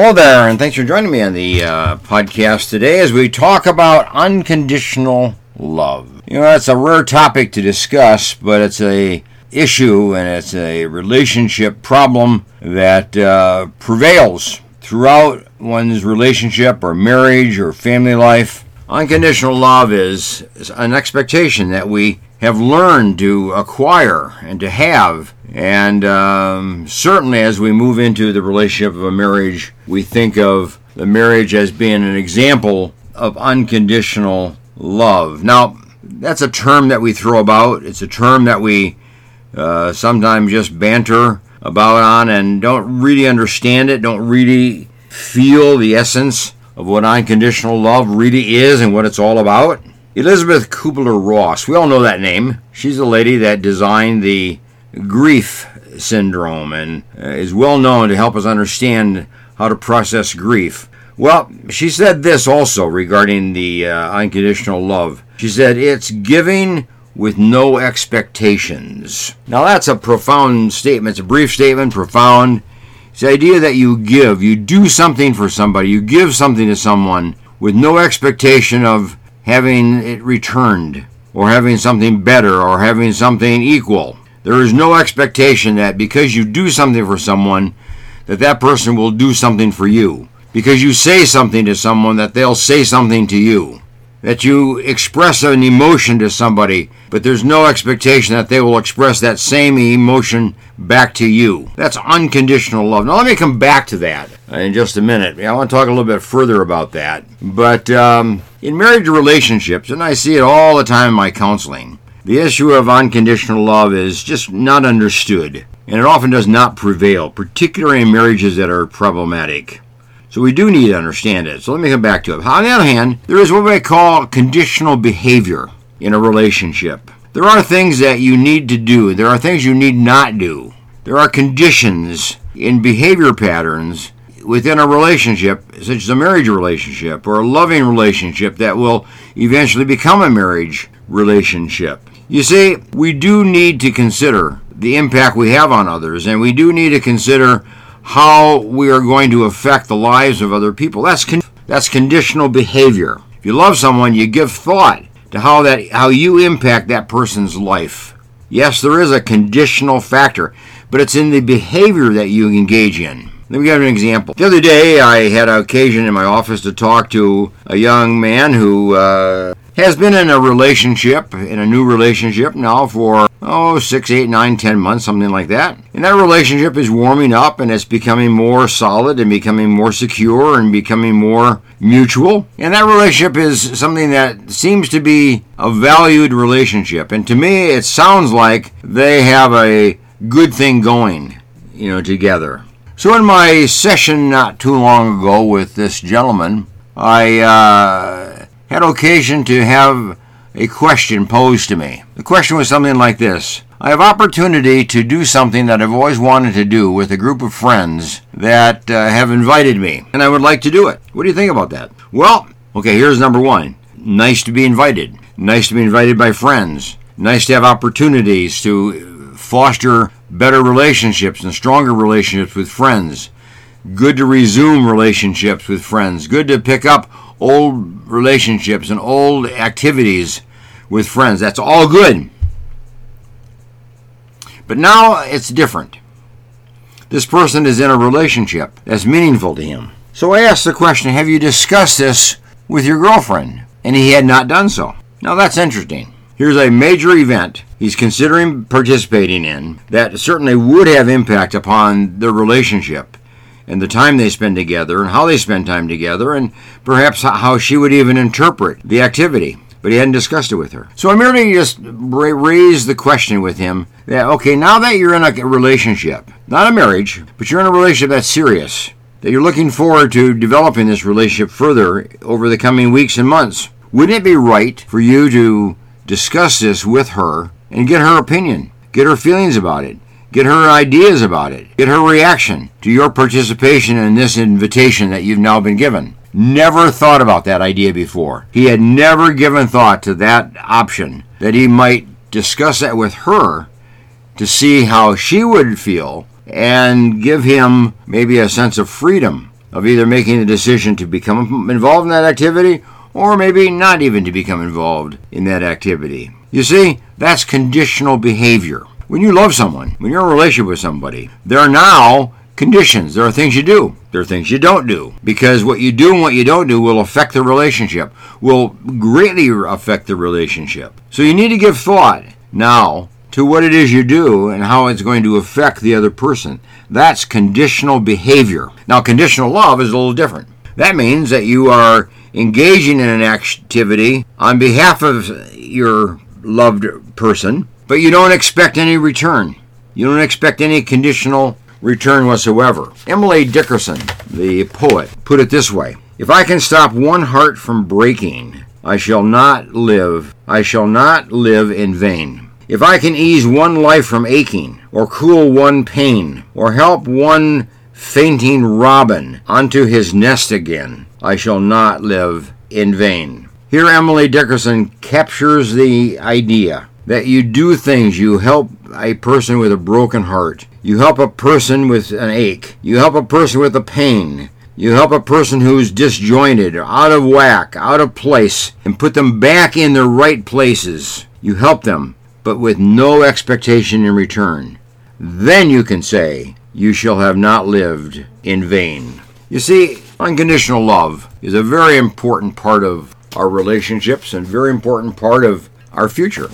Hello there, and thanks for joining me on the uh, podcast today as we talk about unconditional love. You know, that's a rare topic to discuss, but it's a issue and it's a relationship problem that uh, prevails throughout one's relationship or marriage or family life. Unconditional love is, is an expectation that we have learned to acquire and to have. And um, certainly, as we move into the relationship of a marriage, we think of the marriage as being an example of unconditional love. Now, that's a term that we throw about. It's a term that we uh, sometimes just banter about on and don't really understand it, don't really feel the essence of what unconditional love really is and what it's all about. Elizabeth Kubler Ross, we all know that name. She's the lady that designed the grief syndrome and uh, is well known to help us understand how to process grief. Well, she said this also regarding the uh, unconditional love. She said, It's giving with no expectations. Now, that's a profound statement. It's a brief statement, profound. It's the idea that you give, you do something for somebody, you give something to someone with no expectation of having it returned, or having something better, or having something equal. There is no expectation that because you do something for someone, that that person will do something for you. Because you say something to someone, that they'll say something to you that you express an emotion to somebody, but there's no expectation that they will express that same emotion back to you. That's unconditional love. Now, let me come back to that in just a minute. I want to talk a little bit further about that. But um, in marriage relationships, and I see it all the time in my counseling, the issue of unconditional love is just not understood, and it often does not prevail, particularly in marriages that are problematic. So we do need to understand it. So let me come back to it. On the other hand, there is what we call conditional behavior in a relationship. There are things that you need to do, there are things you need not do. There are conditions in behavior patterns within a relationship, such as a marriage relationship or a loving relationship, that will eventually become a marriage relationship. You see, we do need to consider the impact we have on others, and we do need to consider how we are going to affect the lives of other people. That's con- that's conditional behavior. If you love someone, you give thought to how that how you impact that person's life. Yes, there is a conditional factor, but it's in the behavior that you engage in. Let me give you an example. The other day, I had an occasion in my office to talk to a young man who uh, has been in a relationship, in a new relationship now for, oh, six, eight, nine, ten months, something like that. And that relationship is warming up and it's becoming more solid and becoming more secure and becoming more mutual. And that relationship is something that seems to be a valued relationship. And to me, it sounds like they have a good thing going, you know, together. So in my session not too long ago with this gentleman, I, uh, had occasion to have a question posed to me. The question was something like this I have opportunity to do something that I've always wanted to do with a group of friends that uh, have invited me, and I would like to do it. What do you think about that? Well, okay, here's number one. Nice to be invited. Nice to be invited by friends. Nice to have opportunities to foster better relationships and stronger relationships with friends. Good to resume relationships with friends. Good to pick up old relationships and old activities with friends. That's all good. But now it's different. This person is in a relationship that's meaningful to him. So I asked the question Have you discussed this with your girlfriend? And he had not done so. Now that's interesting. Here's a major event he's considering participating in that certainly would have impact upon their relationship and the time they spend together and how they spend time together and perhaps how she would even interpret the activity. But he hadn't discussed it with her. So I merely just raised the question with him that, okay, now that you're in a relationship, not a marriage, but you're in a relationship that's serious, that you're looking forward to developing this relationship further over the coming weeks and months, wouldn't it be right for you to discuss this with her and get her opinion, get her feelings about it? Get her ideas about it. Get her reaction to your participation in this invitation that you've now been given. Never thought about that idea before. He had never given thought to that option, that he might discuss that with her to see how she would feel and give him maybe a sense of freedom of either making the decision to become involved in that activity or maybe not even to become involved in that activity. You see, that's conditional behavior. When you love someone, when you're in a relationship with somebody, there are now conditions. There are things you do. There are things you don't do. Because what you do and what you don't do will affect the relationship, will greatly affect the relationship. So you need to give thought now to what it is you do and how it's going to affect the other person. That's conditional behavior. Now, conditional love is a little different. That means that you are engaging in an activity on behalf of your loved person, but you don't expect any return. You don't expect any conditional return whatsoever. Emily Dickinson, the poet, put it this way If I can stop one heart from breaking, I shall not live, I shall not live in vain. If I can ease one life from aching, or cool one pain, or help one fainting robin onto his nest again, I shall not live in vain. Here, Emily Dickinson captures the idea that you do things, you help a person with a broken heart, you help a person with an ache, you help a person with a pain, you help a person who's disjointed, out of whack, out of place, and put them back in their right places. You help them, but with no expectation in return. Then you can say, You shall have not lived in vain. You see, unconditional love is a very important part of our relationships and very important part of our future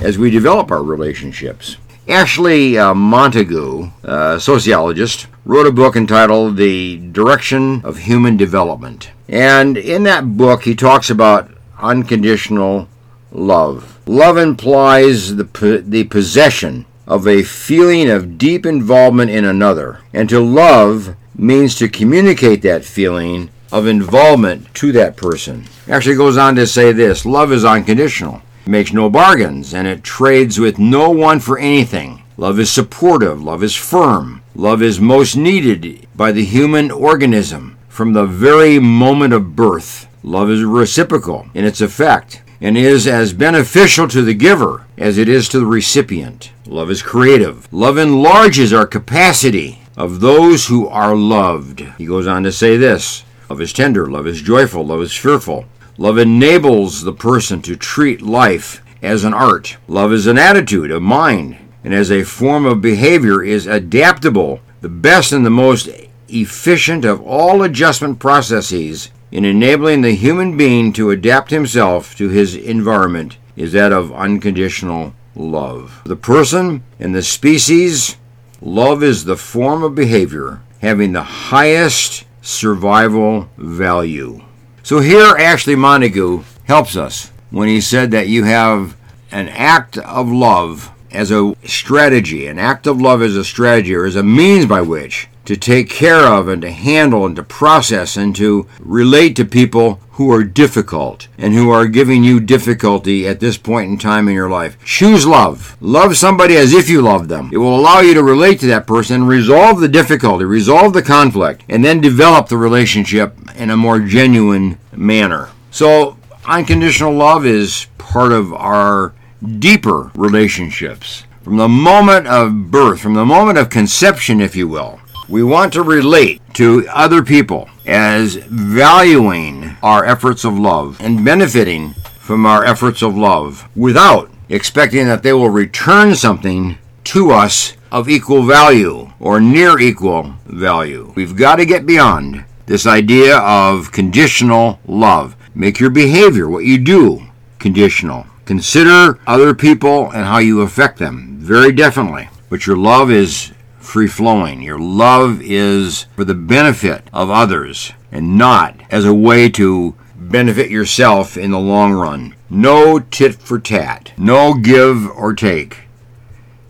as we develop our relationships. Ashley uh, Montagu, a sociologist, wrote a book entitled The Direction of Human Development. And in that book, he talks about unconditional love. Love implies the, the possession of a feeling of deep involvement in another, and to love means to communicate that feeling of involvement to that person. Ashley goes on to say this love is unconditional. Makes no bargains and it trades with no one for anything. Love is supportive, love is firm, love is most needed by the human organism from the very moment of birth. Love is reciprocal in its effect and is as beneficial to the giver as it is to the recipient. Love is creative. Love enlarges our capacity of those who are loved. He goes on to say this Love is tender, love is joyful, love is fearful. Love enables the person to treat life as an art. Love is an attitude, a mind, and as a form of behavior is adaptable, the best and the most efficient of all adjustment processes in enabling the human being to adapt himself to his environment is that of unconditional love. The person and the species, love is the form of behavior having the highest survival value. So here, Ashley Montagu helps us when he said that you have an act of love as a strategy, an act of love as a strategy or as a means by which to take care of and to handle and to process and to relate to people who are difficult and who are giving you difficulty at this point in time in your life. Choose love. Love somebody as if you love them. It will allow you to relate to that person, resolve the difficulty, resolve the conflict, and then develop the relationship in a more genuine manner. So, unconditional love is part of our deeper relationships. From the moment of birth, from the moment of conception, if you will, we want to relate to other people as valuing our efforts of love and benefiting from our efforts of love without expecting that they will return something to us of equal value or near equal value. We've got to get beyond this idea of conditional love. Make your behavior, what you do, conditional. Consider other people and how you affect them, very definitely. But your love is free flowing. Your love is for the benefit of others and not as a way to benefit yourself in the long run. No tit for tat. No give or take.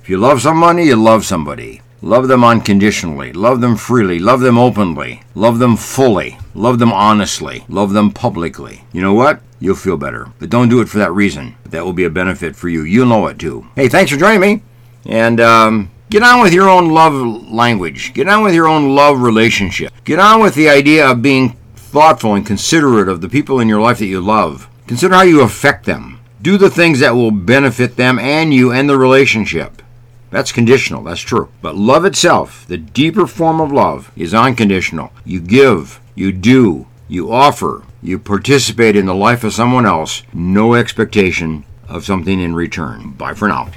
If you love somebody, you love somebody. Love them unconditionally. Love them freely. Love them openly. Love them fully. Love them honestly. Love them publicly. You know what? You'll feel better. But don't do it for that reason. That will be a benefit for you. You'll know it too. Hey, thanks for joining me. And um, Get on with your own love language. Get on with your own love relationship. Get on with the idea of being thoughtful and considerate of the people in your life that you love. Consider how you affect them. Do the things that will benefit them and you and the relationship. That's conditional, that's true. But love itself, the deeper form of love, is unconditional. You give, you do, you offer, you participate in the life of someone else, no expectation of something in return. Bye for now.